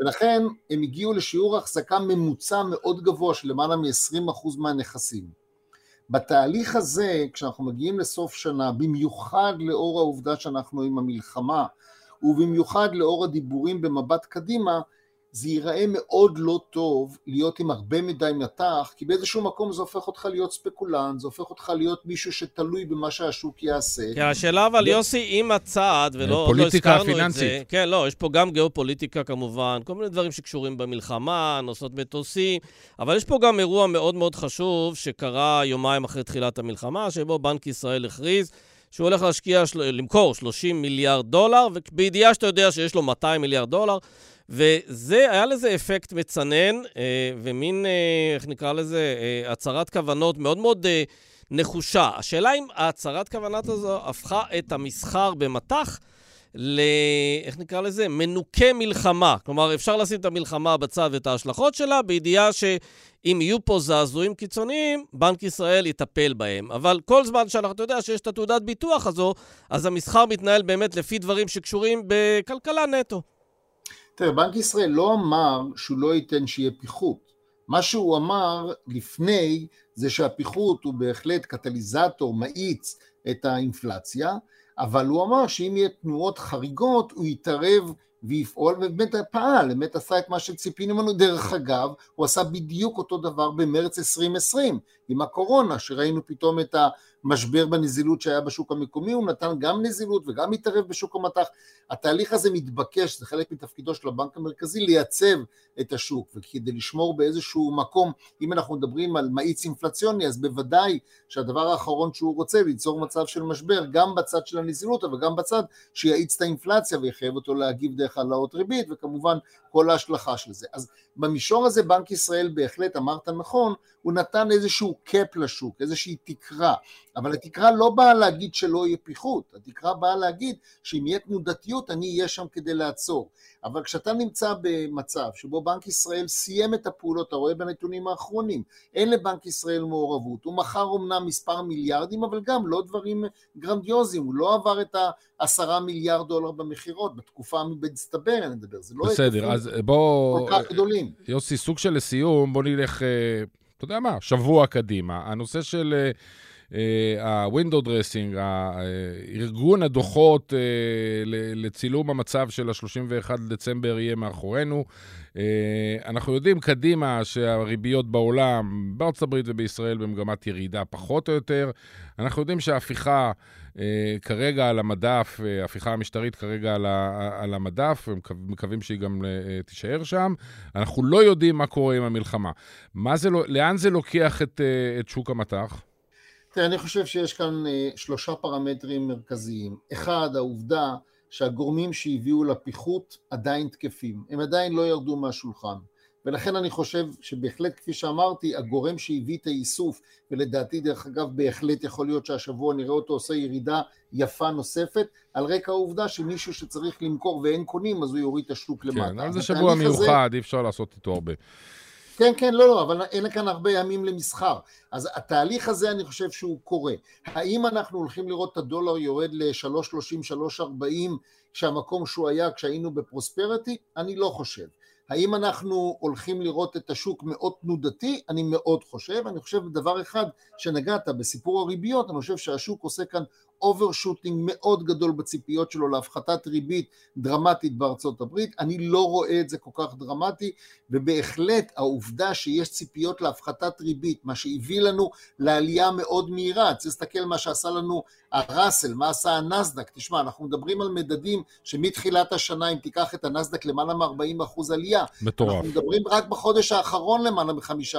ולכן הם הגיעו לשיעור החזקה ממוצע מאוד גבוה של למעלה מ-20% מהנכסים. בתהליך הזה, כשאנחנו מגיעים לסוף שנה, במיוחד לאור העובדה שאנחנו עם המלחמה, ובמיוחד לאור הדיבורים במבט קדימה, זה ייראה מאוד לא טוב להיות עם הרבה מדי מטח, כי באיזשהו מקום זה הופך אותך להיות ספקולנט, זה הופך אותך להיות מישהו שתלוי במה שהשוק יעשה. כן, השאלה אבל, ו... יוסי, עם הצעד, ולא לא הזכרנו את זה, כן, לא, יש פה גם גיאופוליטיקה כמובן, כל מיני דברים שקשורים במלחמה, נוסעות מטוסים, אבל יש פה גם אירוע מאוד מאוד חשוב שקרה יומיים אחרי תחילת המלחמה, שבו בנק ישראל הכריז שהוא הולך להשקיע, למכור 30 מיליארד דולר, ובידיעה שאתה יודע שיש לו 200 מיליארד דולר, וזה, היה לזה אפקט מצנן, אה, ומין, אה, איך נקרא לזה, אה, הצהרת כוונות מאוד מאוד נחושה. השאלה אם ההצהרת כוונת הזו הפכה את המסחר במטח ל... איך נקרא לזה? מנוקה מלחמה. כלומר, אפשר לשים את המלחמה בצד ואת ההשלכות שלה, בידיעה שאם יהיו פה זעזועים קיצוניים, בנק ישראל יטפל בהם. אבל כל זמן שאנחנו, אתה יודע, שיש את התעודת ביטוח הזו, אז המסחר מתנהל באמת לפי דברים שקשורים בכלכלה נטו. תראה, בנק ישראל לא אמר שהוא לא ייתן שיהיה פיחות. מה שהוא אמר לפני זה שהפיחות הוא בהחלט קטליזטור, מאיץ את האינפלציה, אבל הוא אמר שאם יהיה תנועות חריגות הוא יתערב ויפעול, ובאמת פעל, באמת עשה את מה שציפינו ממנו. דרך אגב, הוא עשה בדיוק אותו דבר במרץ 2020, עם הקורונה, שראינו פתאום את המשבר בנזילות שהיה בשוק המקומי, הוא נתן גם נזילות וגם התערב בשוק המטח. התהליך הזה מתבקש, זה חלק מתפקידו של הבנק המרכזי, לייצב את השוק, וכדי לשמור באיזשהו מקום, אם אנחנו מדברים על מאיץ אינפלציוני, אז בוודאי שהדבר האחרון שהוא רוצה, ליצור מצב של משבר, גם בצד של הנזילות, אבל גם בצד שיאיץ את האינפלציה ויחייב אותו להגיב דרך העלאות ריבית, וכמובן כל ההשלכה של זה. אז במישור הזה בנק ישראל בהחלט, אמרת נכון, הוא נתן איזשהו קאפ לשוק, איזושהי תקרה, אבל התקרה לא באה להגיד שלא יהיה פיחות, התקרה באה להגיד שאם יהיה תנודתיות אני אהיה שם כדי לעצור. אבל כשאתה נמצא במצב שבו בנק ישראל סיים את הפעולות, אתה רואה בנתונים האחרונים, אין לבנק ישראל מעורבות, הוא מכר אמנם מספר מיליארדים, אבל גם לא דברים גרנדיוזיים, הוא לא עבר את העשרה מיליארד דולר במכירות, בתקופה המצטברת אני מדבר, זה לא... בסדר, אז בוא... כל כך גדולים. יוסי, סוג של לסיום, בוא נלך, אה, אתה יודע מה, שבוע קדימה. הנושא של... אה, ה-window dressing, ארגון הדוחות אה, לצילום המצב של ה-31 לדצמבר יהיה מאחורינו. אה, אנחנו יודעים קדימה שהריביות בעולם, בארצות הברית ובישראל, במגמת ירידה פחות או יותר. אנחנו יודעים שההפיכה אה, כרגע על המדף, ההפיכה המשטרית כרגע על, על המדף, ומקווים שהיא גם תישאר שם. אנחנו לא יודעים מה קורה עם המלחמה. זה, לא, לאן זה לוקח את, את שוק המטח? תראה, אני חושב שיש כאן אה, שלושה פרמטרים מרכזיים. אחד, העובדה שהגורמים שהביאו לפיחות עדיין תקפים, הם עדיין לא ירדו מהשולחן. ולכן אני חושב שבהחלט, כפי שאמרתי, הגורם שהביא את האיסוף, ולדעתי דרך אגב בהחלט יכול להיות שהשבוע נראה אותו עושה ירידה יפה נוספת, על רקע העובדה שמישהו שצריך למכור ואין קונים, אז הוא יוריד את השוק כן, למטה. כן, אבל זה שבוע מיוחד, אי אפשר לעשות איתו הרבה. כן, כן, לא, לא, אבל אין כאן הרבה ימים למסחר. אז התהליך הזה אני חושב שהוא קורה. האם אנחנו הולכים לראות את הדולר יורד ל-3.30, 3.40, שהמקום שהוא היה כשהיינו ב prosperity? אני לא חושב. האם אנחנו הולכים לראות את השוק מאוד תנודתי? אני מאוד חושב. אני חושב דבר אחד שנגעת בסיפור הריביות, אני חושב שהשוק עושה כאן overshooting מאוד גדול בציפיות שלו להפחתת ריבית דרמטית בארצות הברית, אני לא רואה את זה כל כך דרמטי ובהחלט העובדה שיש ציפיות להפחתת ריבית, מה שהביא לנו לעלייה מאוד מהירה, צריך להסתכל מה שעשה לנו הראסל, מה עשה הנסדק, תשמע אנחנו מדברים על מדדים שמתחילת השנה אם תיקח את הנסדק למעלה מ-40% עלייה, מטורף, אנחנו מדברים רק בחודש האחרון למעלה מ-5%,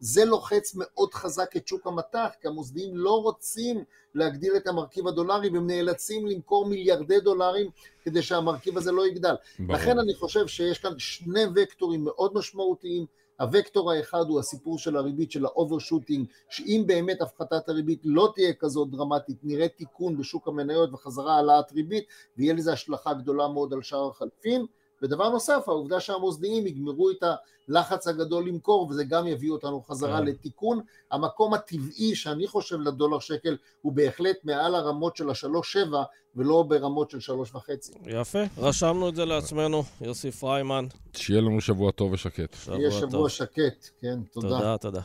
זה לוחץ מאוד חזק את שוק המטח, כי המוסדיים לא רוצים להגדיל את המרכיב הדולרי והם נאלצים למכור מיליארדי דולרים כדי שהמרכיב הזה לא יגדל. ברור. לכן אני חושב שיש כאן שני וקטורים מאוד משמעותיים. הוקטור האחד הוא הסיפור של הריבית של ה overshooting, שאם באמת הפחתת הריבית לא תהיה כזאת דרמטית, נראה תיקון בשוק המניות וחזרה העלאת ריבית, ויהיה לזה השלכה גדולה מאוד על שאר החלפים. ודבר נוסף, העובדה שהמוסדיים יגמרו את הלחץ הגדול למכור, וזה גם יביא אותנו חזרה כן. לתיקון. המקום הטבעי שאני חושב לדולר שקל הוא בהחלט מעל הרמות של השלוש שבע, ולא ברמות של שלוש וחצי. יפה, רשמנו את זה לעצמנו, יוסי פריימן. שיהיה לנו שבוע טוב ושקט. שבוע שיהיה שבוע טוב. שקט, כן, תודה. תודה, תודה.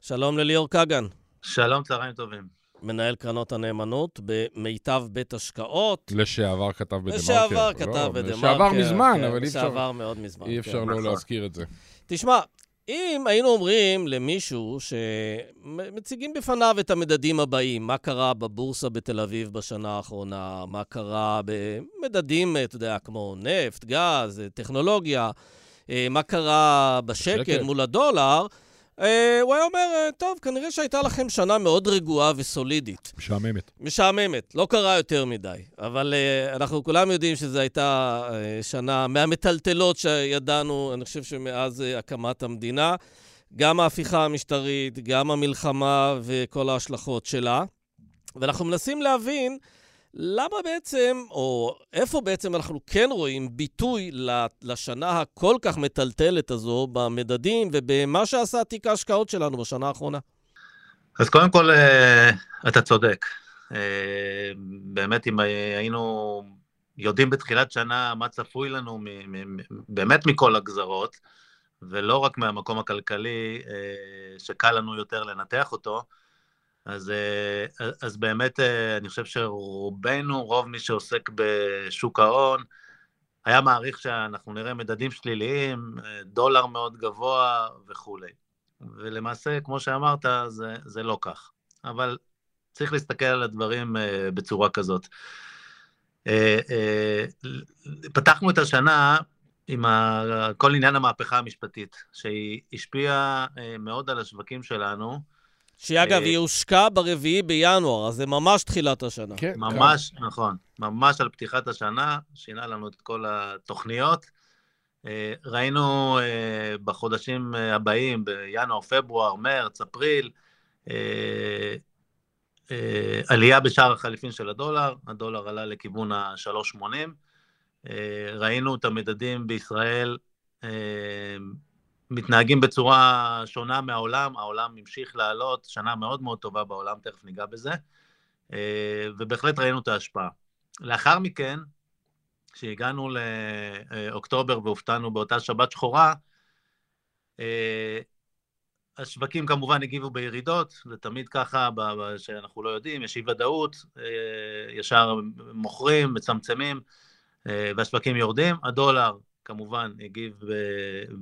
שלום לליאור כגן. שלום, צהריים טובים. מנהל קרנות הנאמנות במיטב בית השקעות. לשעבר כתב בדה-מרקר. לשעבר כתב לא, בדה-מרקר. לשעבר מזמן, כן, אבל אי אפשר... לשעבר מאוד מזמן. אי אפשר כן. לא נכון. להזכיר את זה. תשמע, אם היינו אומרים למישהו שמציגים בפניו את המדדים הבאים, מה קרה בבורסה בתל אביב בשנה האחרונה, מה קרה במדדים, אתה יודע, כמו נפט, גז, טכנולוגיה, אה, מה קרה בשקל שקל. מול הדולר, הוא היה אומר, אה, טוב, כנראה שהייתה לכם שנה מאוד רגועה וסולידית. משעממת. משעממת, לא קרה יותר מדי. אבל uh, אנחנו כולם יודעים שזו הייתה שנה מהמטלטלות שידענו, אני חושב שמאז הקמת המדינה. גם ההפיכה המשטרית, גם המלחמה וכל ההשלכות שלה. ואנחנו מנסים להבין למה בעצם, או איפה בעצם אנחנו כן רואים ביטוי לשנה הכל כך מטלטלת הזו במדדים ובמה שעשה תיק ההשקעות שלנו בשנה האחרונה? אז קודם כל, אה, אתה צודק. אה, באמת, אם היינו יודעים בתחילת שנה מה צפוי לנו באמת מכל הגזרות, ולא רק מהמקום הכלכלי, אה, שקל לנו יותר לנתח אותו, אז, אה, אז באמת אה, אני חושב שרובנו, רוב מי שעוסק בשוק ההון, היה מעריך שאנחנו נראה מדדים שליליים, אה, דולר מאוד גבוה וכולי. ולמעשה, כמו שאמרת, זה, זה לא כך. אבל צריך להסתכל על הדברים בצורה כזאת. פתחנו את השנה עם כל עניין המהפכה המשפטית, שהיא השפיעה מאוד על השווקים שלנו, שאגב, אה, היא הושקה ברביעי בינואר, אז זה ממש תחילת השנה. כן, ממש, כן. נכון. ממש על פתיחת השנה, שינה לנו את כל התוכניות. אה, ראינו אה, בחודשים הבאים, בינואר, פברואר, מרץ, אפריל, עלייה בשער החליפין של הדולר, הדולר עלה לכיוון ה-3.80. ראינו את המדדים בישראל מתנהגים בצורה שונה מהעולם, העולם המשיך לעלות, שנה מאוד מאוד טובה בעולם, תכף ניגע בזה, אה, ובהחלט ראינו את ההשפעה. לאחר מכן, כשהגענו לאוקטובר והופתענו באותה שבת שחורה, אה, השווקים כמובן הגיבו בירידות, זה תמיד ככה שאנחנו לא יודעים, יש אי ודאות, אה, ישר מוכרים, מצמצמים, והשווקים יורדים. הדולר כמובן הגיב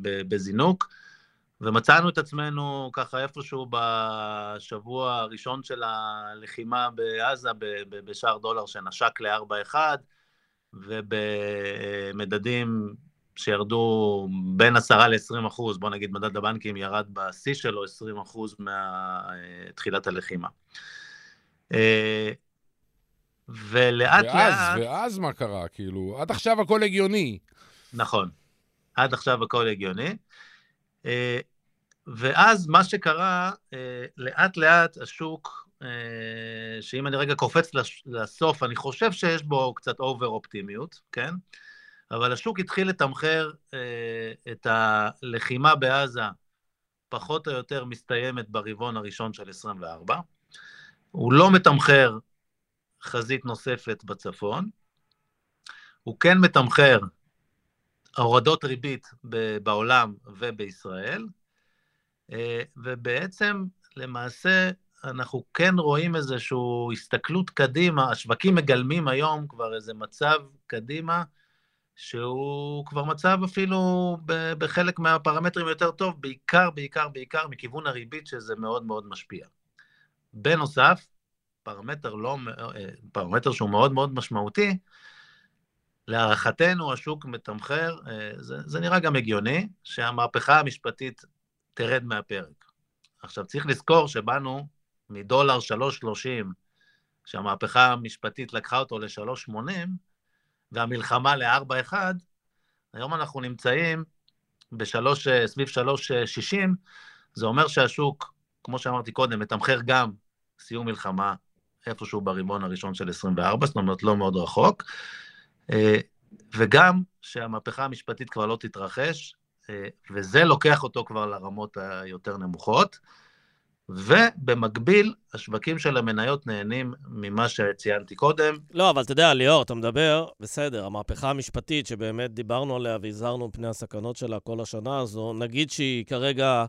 בזינוק, ומצאנו את עצמנו ככה איפשהו בשבוע הראשון של הלחימה בעזה בשער דולר שנשק ל-4-1, ובמדדים שירדו בין 10 ל-20 אחוז, בוא נגיד מדד הבנקים ירד בשיא שלו 20 אחוז מתחילת הלחימה. ולאט ואז, לאט... ואז מה קרה? כאילו, עד עכשיו הכל הגיוני. נכון. עד עכשיו הכל הגיוני. אה, ואז מה שקרה, אה, לאט לאט השוק, אה, שאם אני רגע קופץ לסוף, אני חושב שיש בו קצת אובר אופטימיות, כן? אבל השוק התחיל לתמחר את הלחימה בעזה פחות או יותר מסתיימת ברבעון הראשון של 24. הוא לא מתמחר חזית נוספת בצפון. הוא כן מתמחר הורדות ריבית בעולם ובישראל, אה, ובעצם, למעשה, אנחנו כן רואים איזושהי הסתכלות קדימה, השווקים מגלמים היום כבר איזה מצב קדימה, שהוא כבר מצב אפילו בחלק מהפרמטרים יותר טוב, בעיקר, בעיקר, בעיקר מכיוון הריבית, שזה מאוד מאוד משפיע. בנוסף, פרמטר, לא, אה, פרמטר שהוא מאוד מאוד משמעותי, להערכתנו השוק מתמחר, אה, זה, זה נראה גם הגיוני, שהמהפכה המשפטית תרד מהפרק. עכשיו, צריך לזכור שבאנו מדולר 3.30, שהמהפכה המשפטית לקחה אותו ל-3.80, והמלחמה ל-4.1, היום אנחנו נמצאים בשלוש, סביב 3.60, זה אומר שהשוק, כמו שאמרתי קודם, מתמחר גם סיום מלחמה איפשהו ברבעון הראשון של 24, זאת אומרת לא מאוד רחוק, אה, וגם שהמהפכה המשפטית כבר לא תתרחש, אה, וזה לוקח אותו כבר לרמות היותר נמוכות. ובמקביל, השווקים של המניות נהנים ממה שציינתי קודם. לא, אבל אתה יודע, ליאור, אתה מדבר, בסדר, המהפכה המשפטית שבאמת דיברנו עליה והזהרנו מפני הסכנות שלה כל השנה הזו, נגיד שהיא כרגע,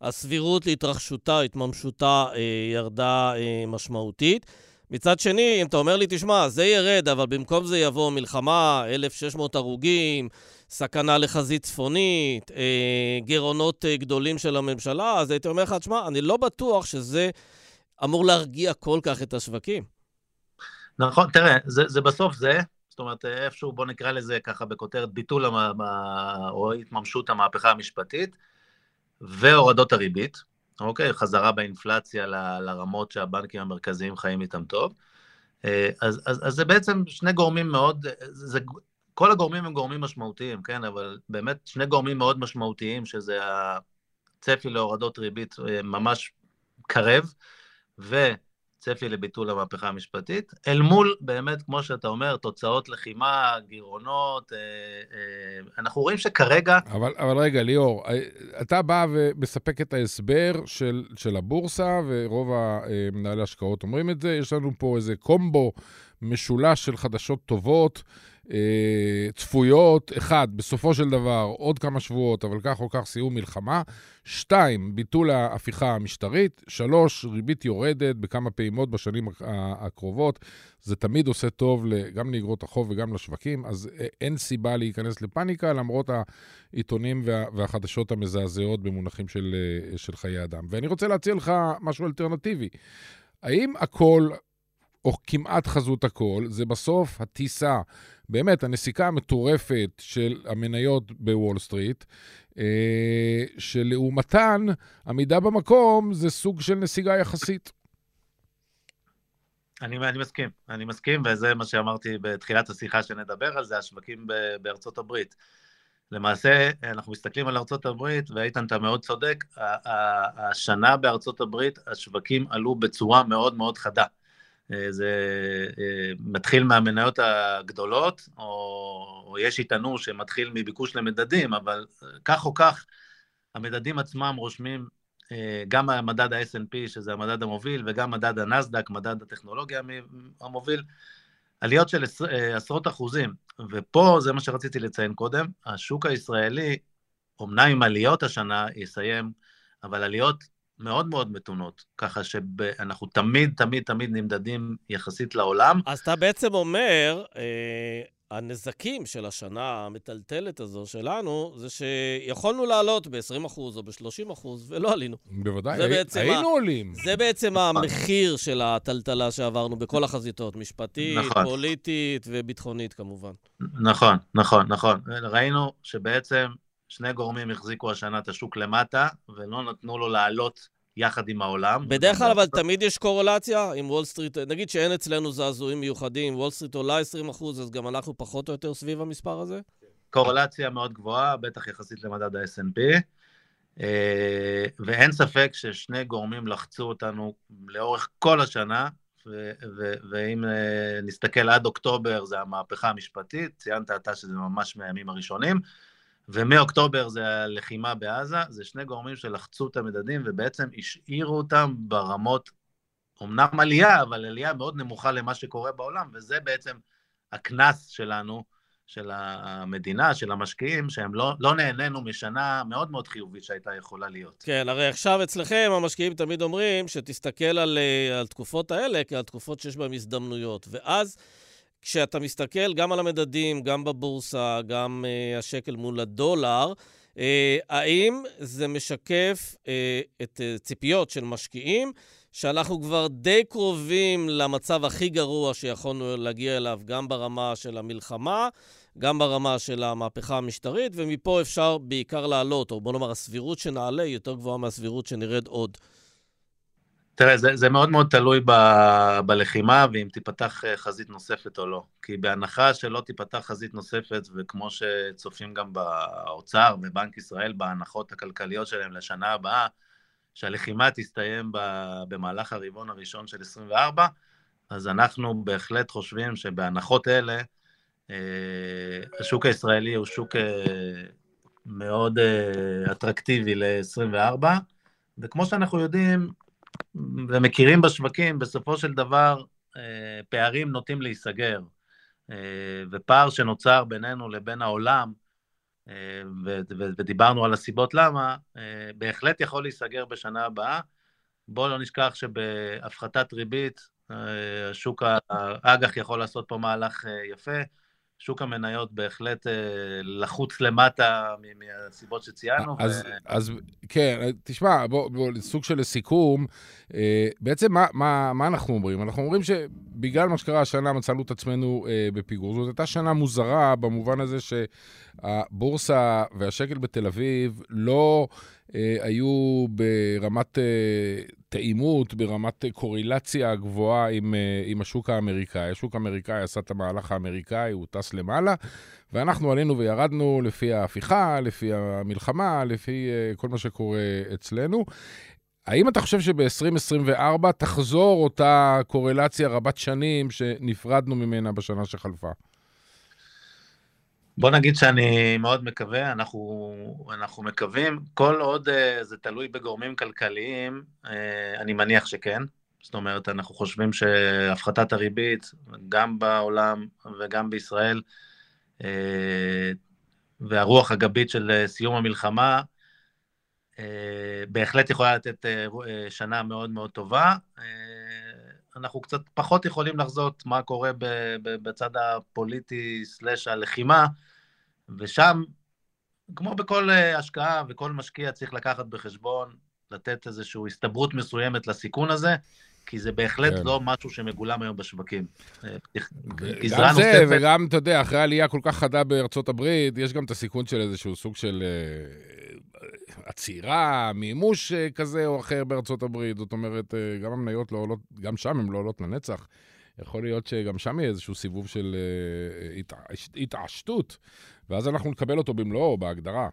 הסבירות להתרחשותה, התממשותה, אה, ירדה אה, משמעותית. מצד שני, אם אתה אומר לי, תשמע, זה ירד, אבל במקום זה יבוא מלחמה, 1,600 הרוגים, סכנה לחזית צפונית, אה, גירעונות אה, גדולים של הממשלה, אז הייתי אומר לך, תשמע, אני לא בטוח שזה אמור להרגיע כל כך את השווקים. נכון, תראה, זה, זה בסוף זה, זאת אומרת, איפשהו, בוא נקרא לזה ככה בכותרת ביטול המ... או התממשות המהפכה המשפטית והורדות הריבית, אוקיי? חזרה באינפלציה ל, לרמות שהבנקים המרכזיים חיים איתם טוב. אה, אז, אז, אז זה בעצם שני גורמים מאוד, זה כל הגורמים הם גורמים משמעותיים, כן, אבל באמת שני גורמים מאוד משמעותיים, שזה הצפי להורדות ריבית אה, ממש קרב, וצפי לביטול המהפכה המשפטית, אל מול באמת, כמו שאתה אומר, תוצאות לחימה, גירעונות, אה, אה, אנחנו רואים שכרגע... אבל, אבל רגע, ליאור, אתה בא ומספק את ההסבר של, של הבורסה, ורוב מנהלי ההשקעות אומרים את זה, יש לנו פה איזה קומבו משולש של חדשות טובות. אה, צפויות, אחד, בסופו של דבר, עוד כמה שבועות, אבל כך או כך סיום מלחמה. שתיים, ביטול ההפיכה המשטרית. שלוש, ריבית יורדת בכמה פעימות בשנים הקרובות. זה תמיד עושה טוב גם לאגרות החוב וגם לשווקים, אז אה, אין סיבה להיכנס לפאניקה, למרות העיתונים וה, והחדשות המזעזעות במונחים של, אה, של חיי אדם. ואני רוצה להציע לך משהו אלטרנטיבי. האם הכל, או כמעט חזות הכל, זה בסוף הטיסה באמת, הנסיקה המטורפת של המניות בוול סטריט, אה, שלעומתן, עמידה במקום זה סוג של נסיגה יחסית. אני, אני מסכים, אני מסכים, וזה מה שאמרתי בתחילת השיחה שנדבר על זה, השווקים בארצות הברית. למעשה, אנחנו מסתכלים על ארצות הברית, ואיתן, אתה מאוד צודק, השנה בארצות הברית השווקים עלו בצורה מאוד מאוד חדה. אה, זה אה, מתחיל מהמניות הגדולות, או, או יש יטענו שמתחיל מביקוש למדדים, אבל אה, כך או כך, המדדים עצמם רושמים גם מדד ה snp שזה המדד המוביל, וגם מדד הנסדק, מדד הטכנולוגיה המוביל, עליות של עשרות אחוזים. ופה, זה מה שרציתי לציין קודם, השוק הישראלי, אומנם עם עליות השנה, יסיים, אבל עליות מאוד מאוד מתונות, ככה שאנחנו תמיד, תמיד, תמיד נמדדים יחסית לעולם. אז אתה בעצם אומר, אה, הנזקים של השנה המטלטלת הזו שלנו, זה שיכולנו לעלות ב-20% או ב-30% ולא עלינו. בוודאי, הי, היינו ה... עולים. זה בעצם המחיר של הטלטלה שעברנו בכל החזיתות, משפטית, נכון. פוליטית וביטחונית כמובן. נכון, נכון, נכון. ראינו שבעצם שני גורמים החזיקו השנה את השוק למטה, ולא נתנו לו לעלות יחד עם העולם. בדרך כלל, אבל תמיד יש קורלציה עם וול סטריט. נגיד שאין אצלנו זעזועים מיוחדים, וול סטריט עולה 20 אז גם אנחנו פחות או יותר סביב המספר הזה? קורלציה מאוד גבוהה, בטח יחסית למדד ה-S&P. אה, ואין ספק ששני גורמים לחצו אותנו לאורך כל השנה, ואם אה, נסתכל עד אוקטובר, זה המהפכה המשפטית, ציינת אתה שזה ממש מהימים הראשונים. ומאוקטובר זה הלחימה בעזה, זה שני גורמים שלחצו את המדדים ובעצם השאירו אותם ברמות אומנם עלייה, אבל עלייה מאוד נמוכה למה שקורה בעולם, וזה בעצם הקנס שלנו, של המדינה, של המשקיעים, שהם לא, לא נהנינו משנה מאוד מאוד חיובית שהייתה יכולה להיות. כן, הרי עכשיו אצלכם המשקיעים תמיד אומרים שתסתכל על, על תקופות האלה כעל תקופות שיש בהן הזדמנויות, ואז... כשאתה מסתכל גם על המדדים, גם בבורסה, גם uh, השקל מול הדולר, uh, האם זה משקף uh, את uh, ציפיות של משקיעים, שאנחנו כבר די קרובים למצב הכי גרוע שיכולנו להגיע אליו, גם ברמה של המלחמה, גם ברמה של המהפכה המשטרית, ומפה אפשר בעיקר לעלות, או בוא נאמר, הסבירות שנעלה היא יותר גבוהה מהסבירות שנרד עוד. תראה, זה, זה מאוד מאוד תלוי ב, בלחימה ואם תיפתח אה, חזית נוספת או לא. כי בהנחה שלא תיפתח חזית נוספת, וכמו שצופים גם באוצר ובנק ישראל בהנחות הכלכליות שלהם לשנה הבאה, שהלחימה תסתיים ב, במהלך הרבעון הראשון של 24, אז אנחנו בהחלט חושבים שבהנחות אלה, אה, השוק הישראלי הוא שוק אה, מאוד אטרקטיבי ל-24, וכמו שאנחנו יודעים, ומכירים בשווקים, בסופו של דבר אה, פערים נוטים להיסגר. אה, ופער שנוצר בינינו לבין העולם, אה, ודיברנו על הסיבות למה, בהחלט יכול להיסגר בשנה הבאה. בואו לא נשכח שבהפחתת ריבית, שוק האג"ח יכול לעשות פה מהלך יפה. שוק המניות בהחלט אה, לחוץ למטה מהסיבות שציינו. אז, ו... אז כן, תשמע, בוא, בוא, סוג של סיכום, אה, בעצם מה, מה, מה אנחנו אומרים? אנחנו אומרים שבגלל מה שקרה השנה מצאנו את עצמנו אה, בפיגור. זאת הייתה שנה מוזרה במובן הזה שהבורסה והשקל בתל אביב לא... אה, היו ברמת אה, תאימות, ברמת אה, קורילציה גבוהה עם, עם השוק האמריקאי. השוק האמריקאי עשה את המהלך האמריקאי, הוא טס למעלה, ואנחנו עלינו וירדנו לפי ההפיכה, לפי המלחמה, לפי כל מה שקורה אצלנו. האם אתה חושב שב-2024 תחזור אותה קורלציה רבת שנים שנפרדנו ממנה בשנה שחלפה? בוא נגיד שאני מאוד מקווה, אנחנו, אנחנו מקווים, כל עוד uh, זה תלוי בגורמים כלכליים, uh, אני מניח שכן. זאת אומרת, אנחנו חושבים שהפחתת הריבית, גם בעולם וגם בישראל, uh, והרוח הגבית של סיום המלחמה, בהחלט יכולה לתת שנה מאוד מאוד טובה. אנחנו קצת פחות יכולים לחזות מה קורה בצד הפוליטי סלש הלחימה, ושם, כמו בכל אה, השקעה וכל משקיע צריך לקחת בחשבון, לתת איזושהי הסתברות מסוימת לסיכון הזה, כי זה בהחלט כן. לא משהו שמגולם היום בשווקים. אה, גם זה, נוספת... וגם, אתה יודע, אחרי עלייה כל כך חדה בארצות הברית, יש גם את הסיכון של איזשהו סוג של uh, עצירה, מימוש כזה או אחר בארצות הברית. זאת אומרת, גם המניות לא עולות, גם שם הן לא עולות לנצח. יכול להיות שגם שם יהיה איזשהו סיבוב של התעשתות, ואז אנחנו נקבל אותו במלואו, בהגדרה.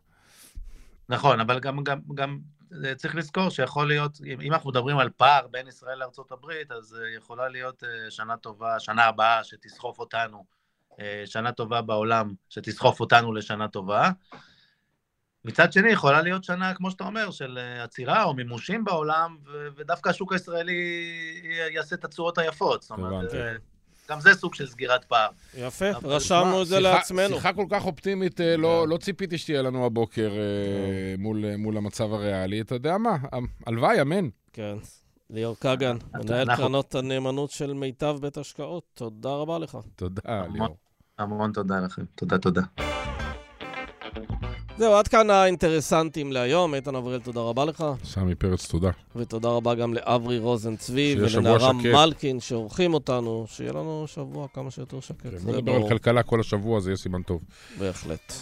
נכון, אבל גם, גם, גם אה, צריך לזכור שיכול להיות, אם אנחנו מדברים על פער בין ישראל לארה"ב, אז אה, יכולה להיות שנה טובה, שנה הבאה שתסחוף אותנו, שנה טובה בעולם שתסחוף אותנו לשנה טובה. מצד שני, יכולה להיות שנה, כמו שאתה אומר, של אה, עצירה או מימושים בעולם, ודווקא השוק הישראלי יעשה את הצורות היפות. זאת אומרת, אה, גם זה סוג של סגירת פער. יפה, רשמנו את זה לעצמנו. שיחה כל כך אופטימית, אה, לא, כן. לא ציפיתי שתהיה לנו הבוקר כן. מול, מול המצב הריאלי. אתה יודע מה? הלוואי, אמן. כן. ליאור כגן, מנהל קרנות הנאמנות של מיטב בית השקעות, תודה רבה לך. תודה, ליאור. המון תודה לכם. תודה, תודה. זהו, עד כאן האינטרסנטים להיום. איתן אבריאל, תודה רבה לך. סמי פרץ, תודה. ותודה רבה גם לאברי רוזן צבי ולנערם מלקין שעורכים אותנו. שיהיה לנו שבוע כמה שיותר שקט. זה ברור. על כלכלה כל השבוע, זה יהיה סימן טוב. בהחלט.